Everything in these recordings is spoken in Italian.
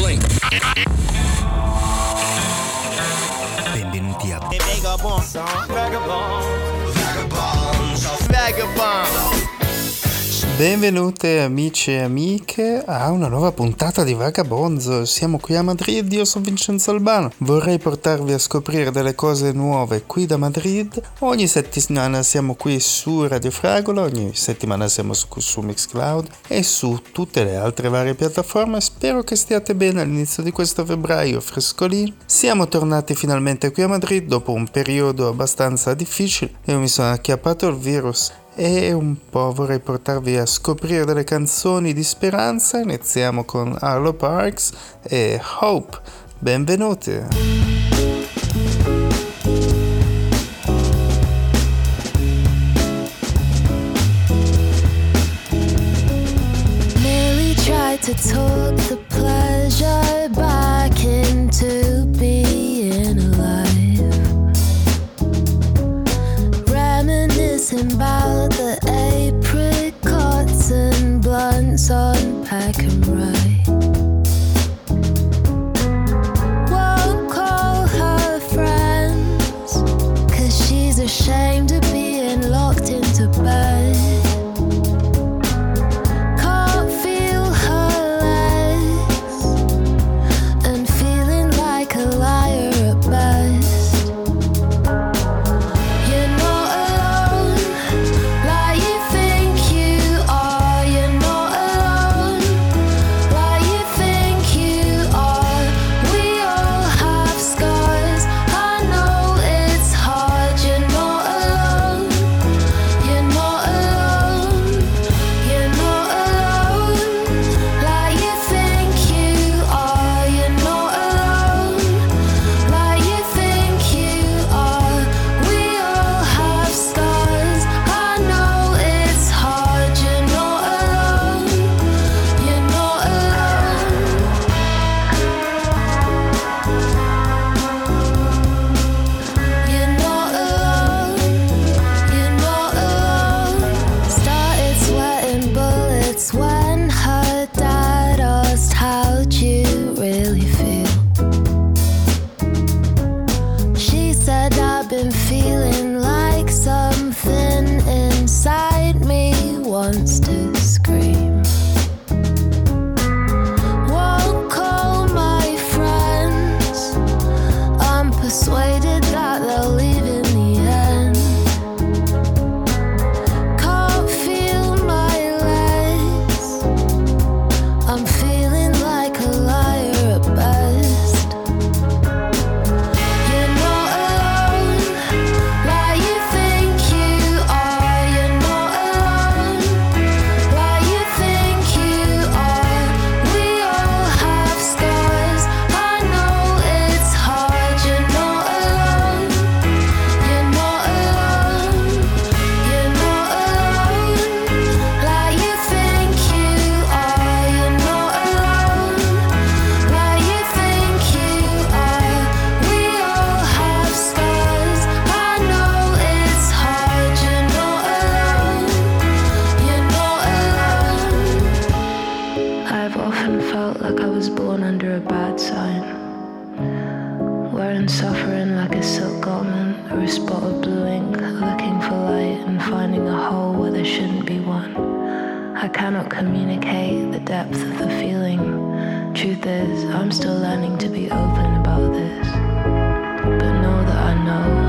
Blink. Benvenuti a Benvenute amici e amiche a una nuova puntata di Vagabonzo. Siamo qui a Madrid, io sono Vincenzo Albano. Vorrei portarvi a scoprire delle cose nuove qui da Madrid. Ogni settimana siamo qui su Radio Fragola, ogni settimana siamo su, su Mixcloud e su tutte le altre varie piattaforme. Spero che stiate bene all'inizio di questo febbraio frescolino. Siamo tornati finalmente qui a Madrid dopo un periodo abbastanza difficile. Io mi sono acchiappato il virus e un po' vorrei portarvi a scoprire delle canzoni di speranza. Iniziamo con Arlo Parks e Hope. Benvenuti! to talk the spot of blue ink, looking for light and finding a hole where there shouldn't be one. I cannot communicate the depth of the feeling. Truth is, I'm still learning to be open about this. But know that I know.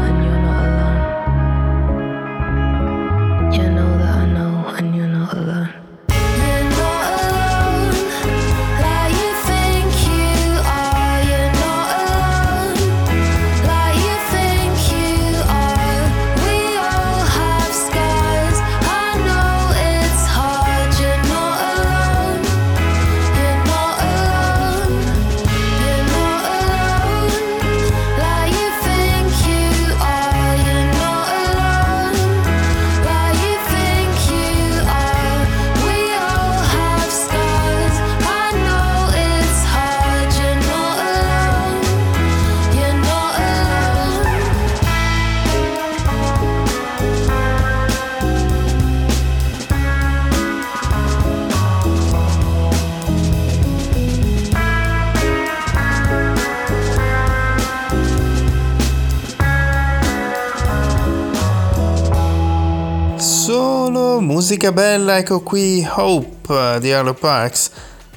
Musica bella, ecco qui Hope di Arlo Parks.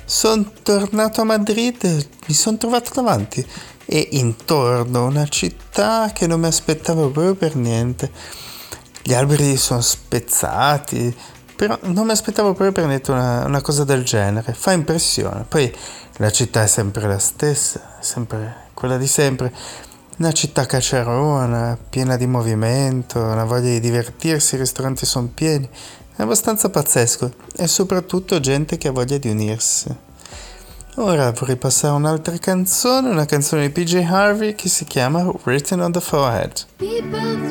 Sono tornato a Madrid, mi sono trovato davanti e intorno una città che non mi aspettavo proprio per niente. Gli alberi sono spezzati, però non mi aspettavo proprio per niente una, una cosa del genere. Fa impressione. Poi la città è sempre la stessa, sempre quella di sempre. Una città cacciarona, piena di movimento, una voglia di divertirsi, i ristoranti sono pieni. È abbastanza pazzesco e soprattutto gente che ha voglia di unirsi. Ora vorrei passare un'altra canzone, una canzone di PJ Harvey che si chiama Written on the Forehead. People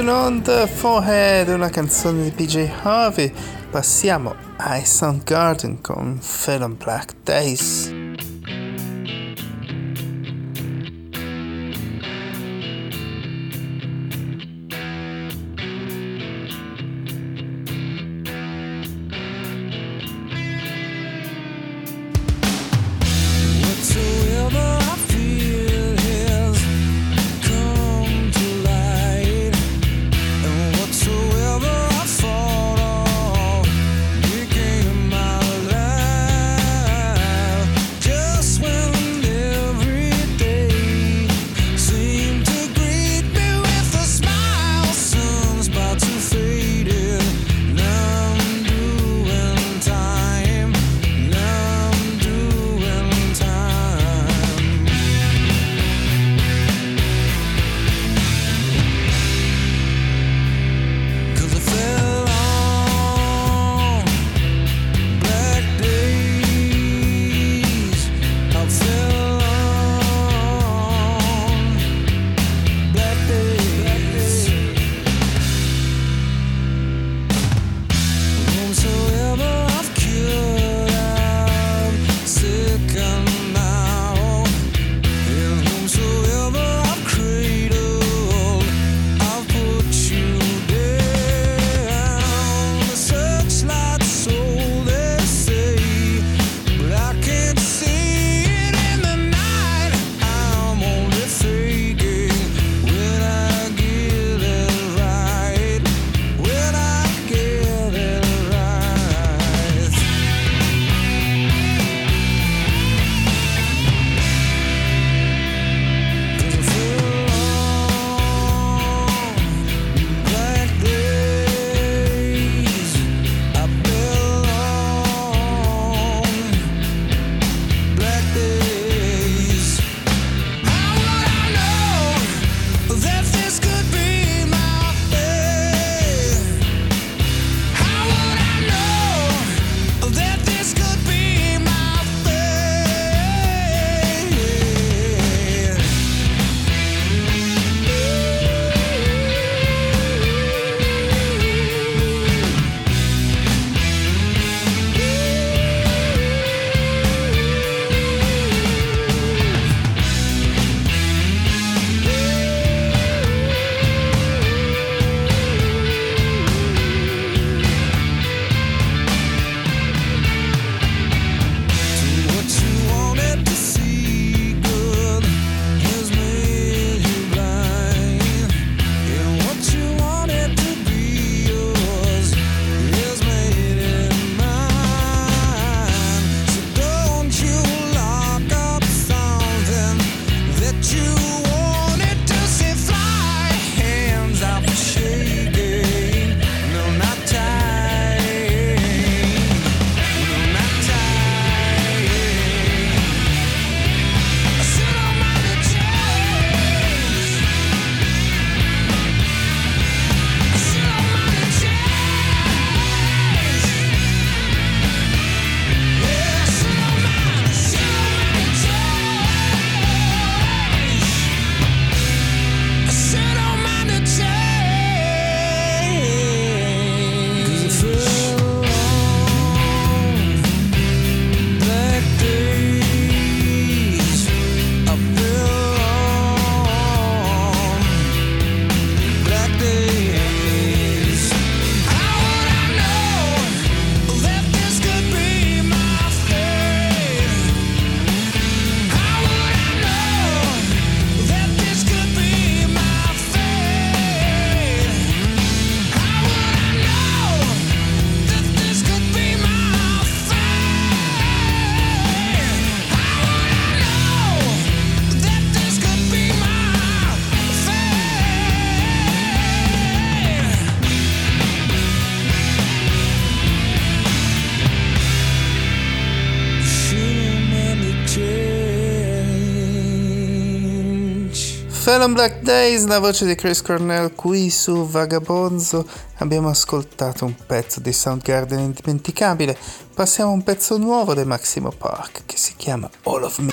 Written on the Forehead, una canzone di PJ Harvey. Passiamo a Soundgarden con Felon Black Days. Asylum Black Days, la voce di Chris Cornell qui su Vagabonzo. Abbiamo ascoltato un pezzo di Soundgarden indimenticabile. Passiamo a un pezzo nuovo di Maximo Park che si chiama All of Me.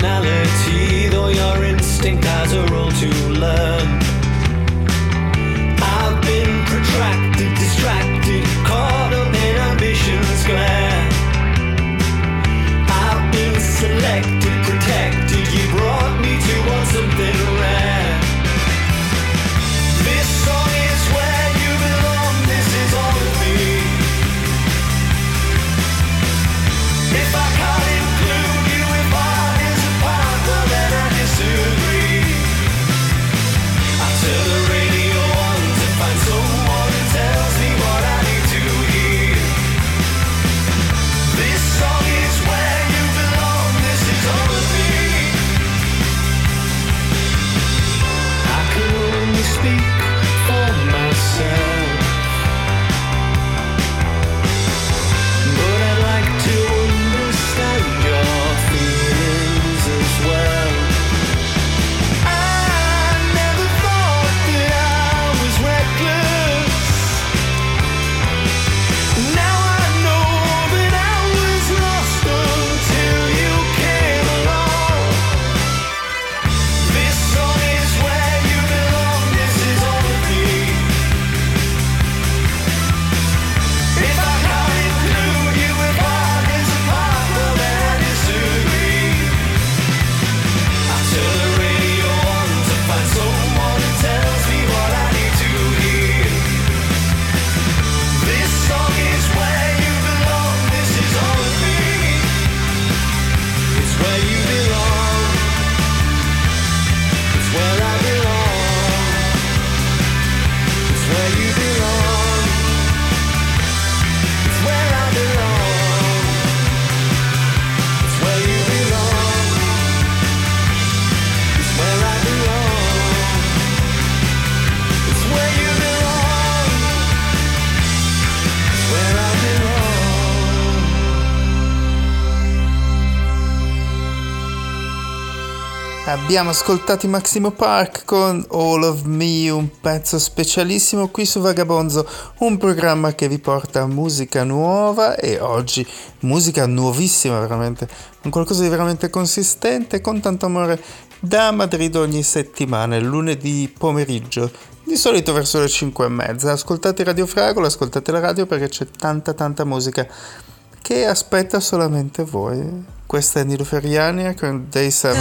personality, though your instinct has a role to learn. I've been protracted. Abbiamo ascoltato Massimo Park con All of Me, un pezzo specialissimo qui su Vagabonzo, un programma che vi porta musica nuova e oggi musica nuovissima veramente, un qualcosa di veramente consistente con tanto amore da Madrid ogni settimana, lunedì pomeriggio, di solito verso le 5 e mezza. Ascoltate Radio Fragola, ascoltate la radio perché c'è tanta tanta musica che aspetta solamente voi. Questa è Niluferiania con Day 7.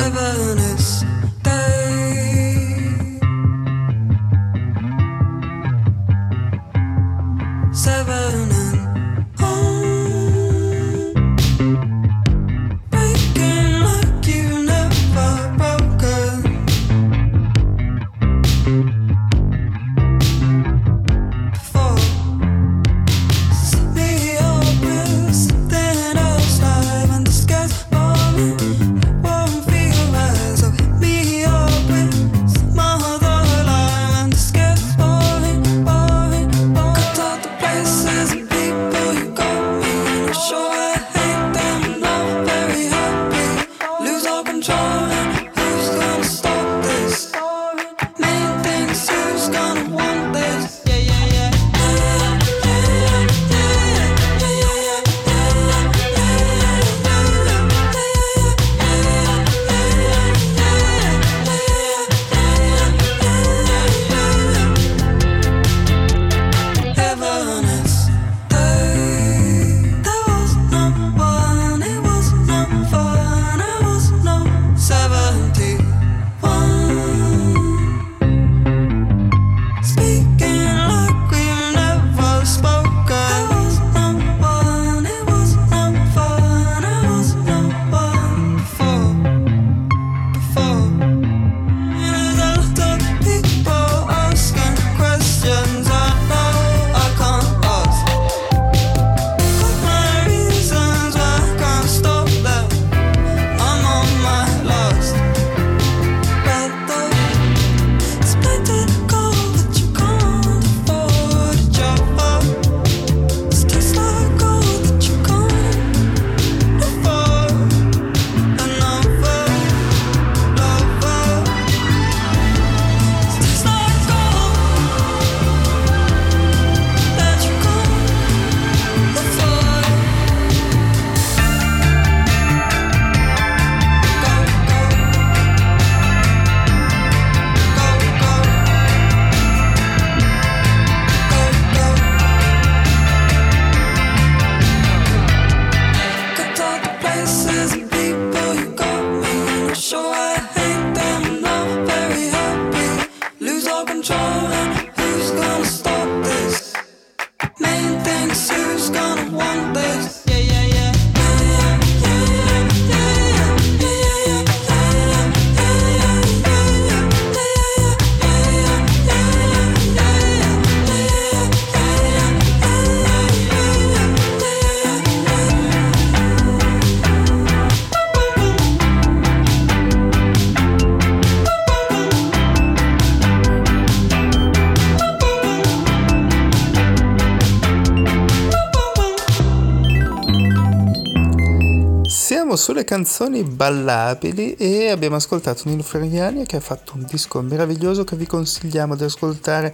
Sulle canzoni ballabili e abbiamo ascoltato Nino Ferriani che ha fatto un disco meraviglioso che vi consigliamo di ascoltare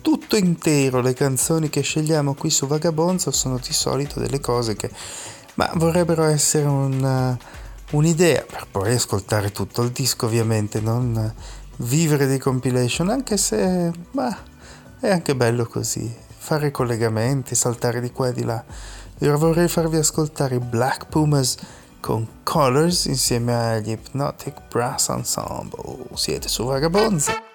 tutto intero. Le canzoni che scegliamo qui su Vagabonzo sono di solito delle cose che ma vorrebbero essere un, un'idea per poi ascoltare tutto il disco ovviamente, non vivere di compilation, anche se ma, è anche bello così, fare collegamenti, saltare di qua e di là. Io vorrei farvi ascoltare Black Pumas con Colors insieme agli Hypnotic Brass Ensemble. Siete su Vagabonzo.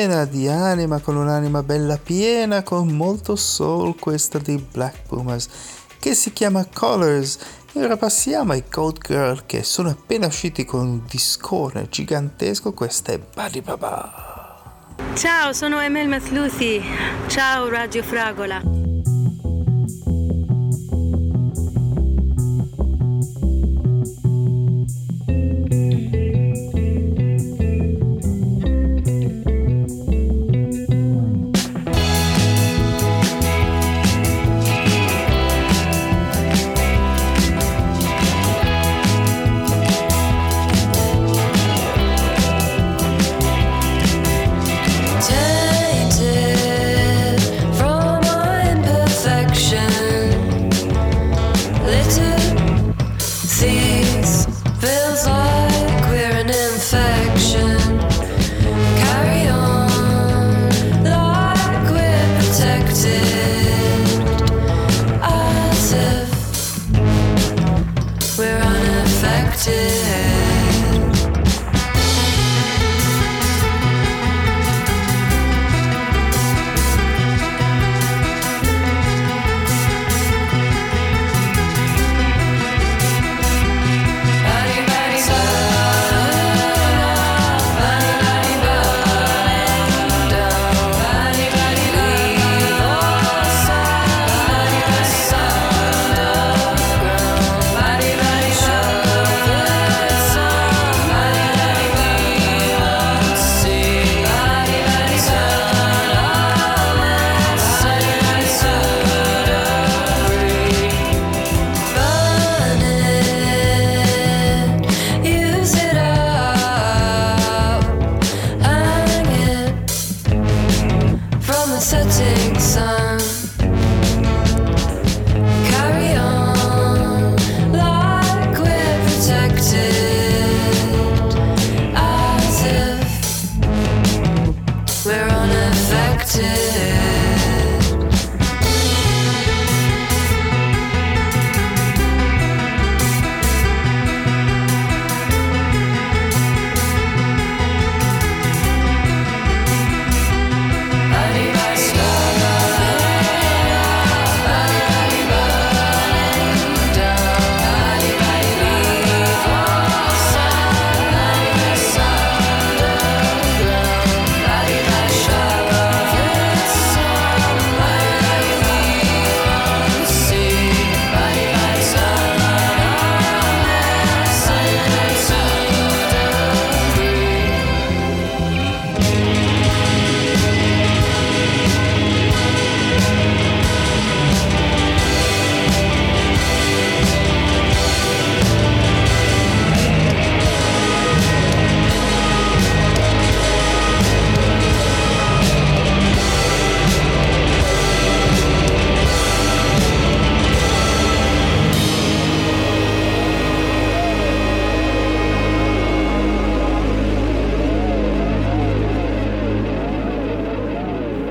Piena di anima, con un'anima bella piena, con molto soul, questa di Black Pumas, che si chiama Colors. E ora passiamo ai Cold Girl, che sono appena usciti con un discone gigantesco, questa è Buddy Baba. Ciao, sono Emel Mathluthi. Ciao Radio Fragola.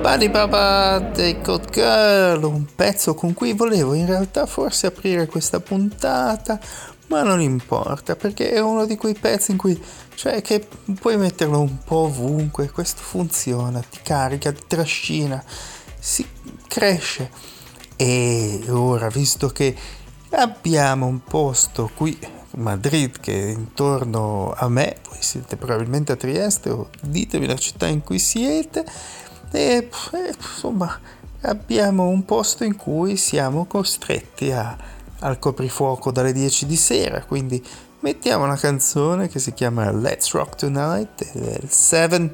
Buddy Baba dei Code Girl, un pezzo con cui volevo in realtà forse aprire questa puntata, ma non importa perché è uno di quei pezzi in cui, cioè che puoi metterlo un po' ovunque, questo funziona, ti carica, ti trascina, si cresce. E ora, visto che abbiamo un posto qui Madrid che è intorno a me, voi siete probabilmente a Trieste o ditemi la città in cui siete e insomma abbiamo un posto in cui siamo costretti a- al coprifuoco dalle 10 di sera, quindi mettiamo una canzone che si chiama Let's Rock Tonight del 7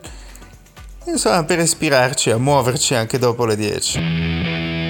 insomma per ispirarci a muoverci anche dopo le 10.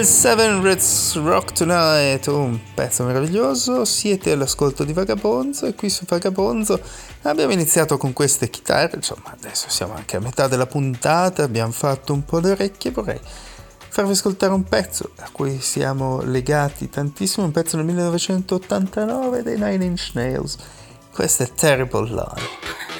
del Seven Reds Rock Tonight, un pezzo meraviglioso. Siete all'ascolto di Vagabonzo e qui su Vagabonzo abbiamo iniziato con queste chitarre. Insomma, adesso siamo anche a metà della puntata, abbiamo fatto un po' le orecchie. Vorrei farvi ascoltare un pezzo a cui siamo legati tantissimo, un pezzo del 1989 dei Nine Inch Nails. questo è Terrible Line.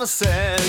promises.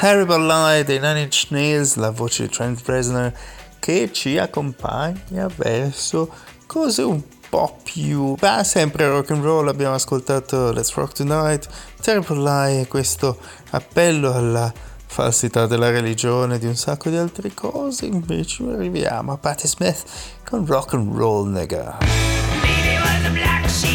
Terrible Lie dei Nine Inch Nails, la voce di Trent Reznor che ci accompagna verso cose un po' più... Beh, sempre rock and roll, abbiamo ascoltato Let's Rock Tonight, Terrible Lie e questo appello alla falsità della religione, di un sacco di altre cose, invece arriviamo a Patti Smith con Rock and Roll Nigga. Baby was a black sheep,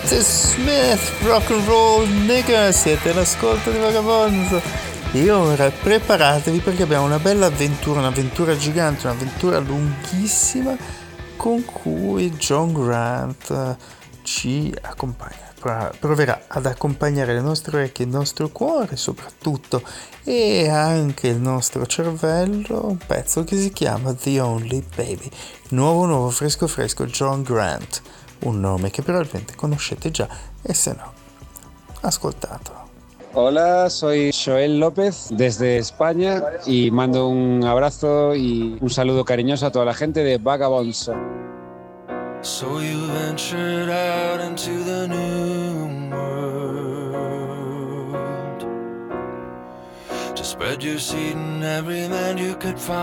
Patti Smith, rock and roll nigga, siete all'ascolto di Vagabonzo. E ora preparatevi perché abbiamo una bella avventura, un'avventura gigante, un'avventura lunghissima con cui John Grant eh, ci accompagna. Pro- Proverà ad accompagnare le nostre orecchie, il nostro cuore soprattutto e anche il nostro cervello, un pezzo che si chiama The Only Baby. Nuovo, nuovo, fresco, fresco, John Grant un nome che probabilmente conoscete già e se no, ascoltatelo. Hola, soy Joel López desde España y mando un abrazo y un saludo cariñoso a toda la gente de Vagabonds. So you ventured out into the new world to spread your seed in every land you could find,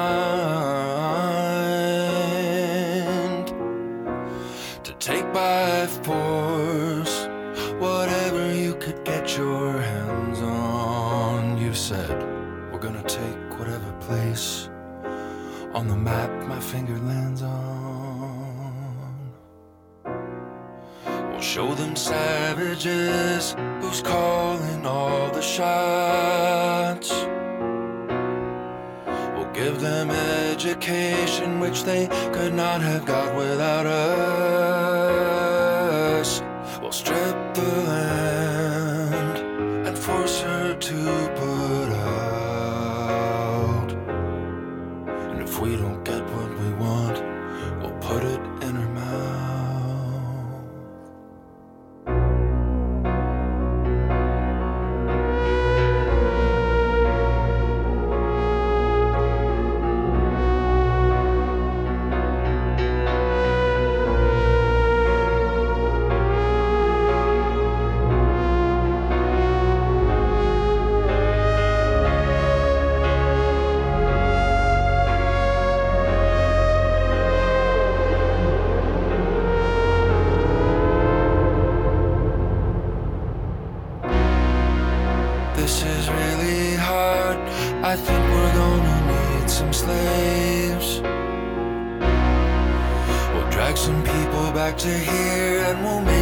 take by force whatever you could get your hands on. You said, We're gonna take whatever place on the map my finger lands on. We'll show them savages who's calling all the shots. Them education which they could not have got without us. We'll strip back to here and we'll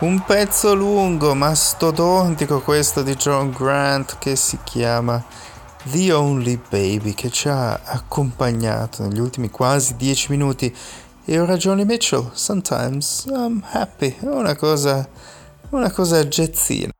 Un pezzo lungo, mastodontico questo di John Grant che si chiama The Only Baby che ci ha accompagnato negli ultimi quasi dieci minuti e ora Johnny Mitchell, Sometimes I'm Happy, una cosa, una cosa jazzina.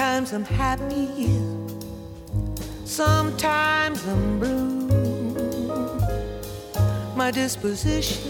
Sometimes I'm happy, sometimes I'm blue. My disposition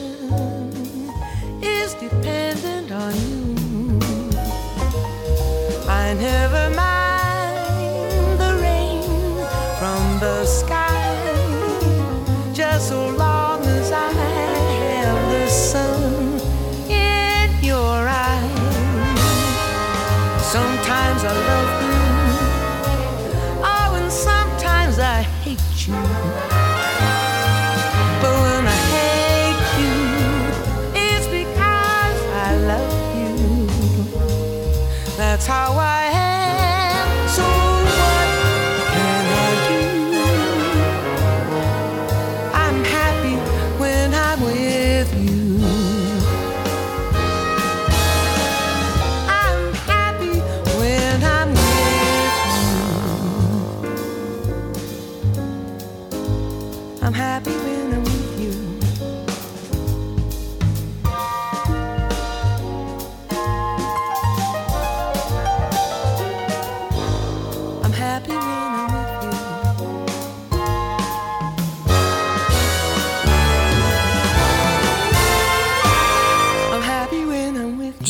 I'm happy when I'm.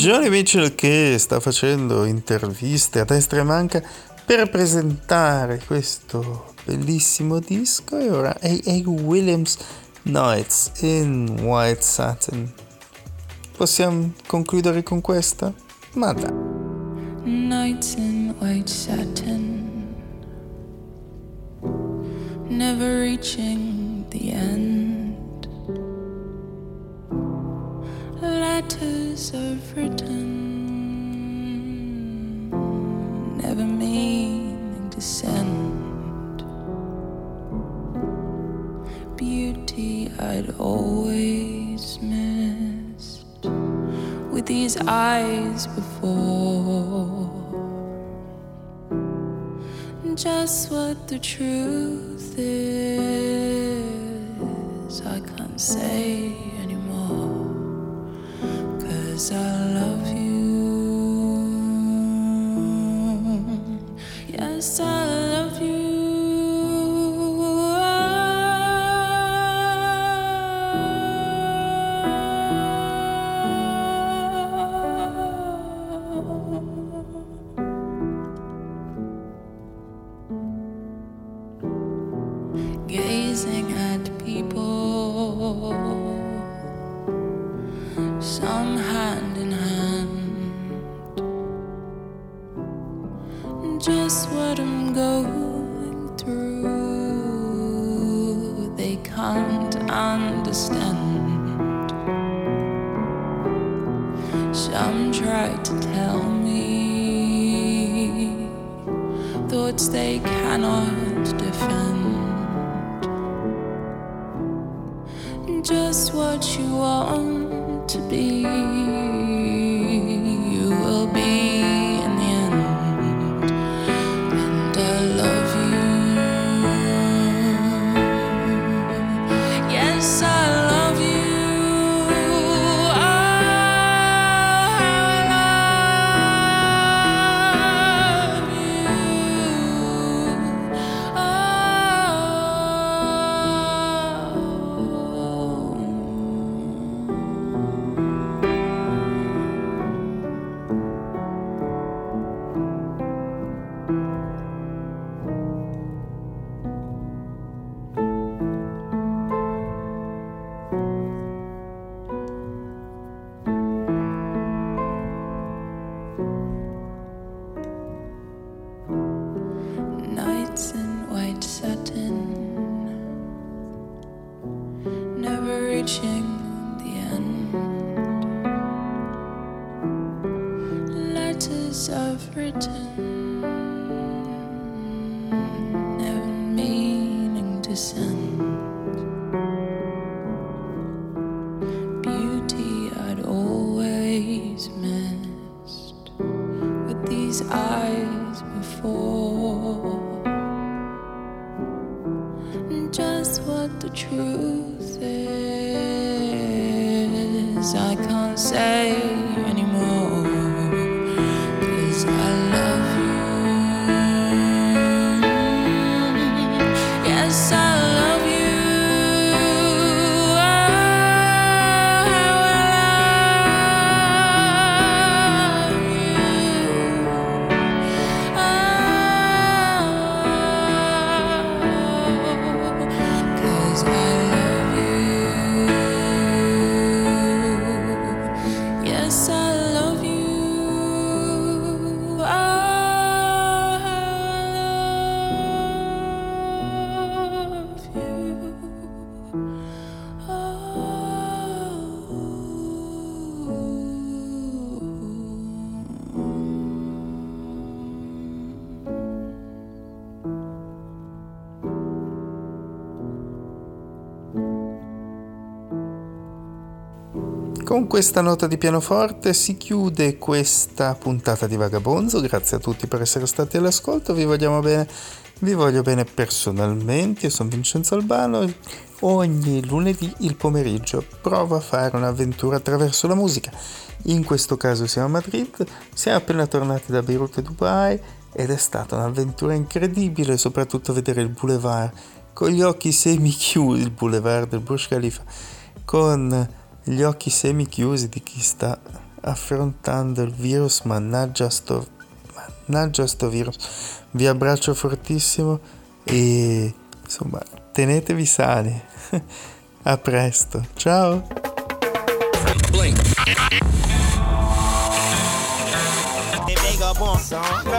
Johnny Mitchell che sta facendo interviste a destra e manca per presentare questo bellissimo disco e ora A.A. Williams Nights in White Satin. Possiamo concludere con questa? Ma dai. Nights in white satin, never reaching the end. Letters of written, never meaning to send. Beauty I'd always missed with these eyes before. Just what the truth is, I can't say anymore. Cause I love you. Yes, I Just what I'm going through, they can't understand. Some try to tell me thoughts they cannot defend. Just what you want to be, Con questa nota di pianoforte si chiude questa puntata di Vagabonzo. Grazie a tutti per essere stati all'ascolto. Vi vogliamo bene, vi voglio bene personalmente. Io sono Vincenzo Albano. Ogni lunedì il pomeriggio provo a fare un'avventura attraverso la musica. In questo caso siamo a Madrid. Siamo appena tornati da Beirut e Dubai ed è stata un'avventura incredibile, soprattutto vedere il boulevard con gli occhi semi chiusi, il boulevard del Burj Khalifa, con gli occhi semi chiusi di chi sta affrontando il virus, mannaggia sto, mannaggia sto virus. Vi abbraccio fortissimo e insomma tenetevi sani. A presto, ciao! Vagabond.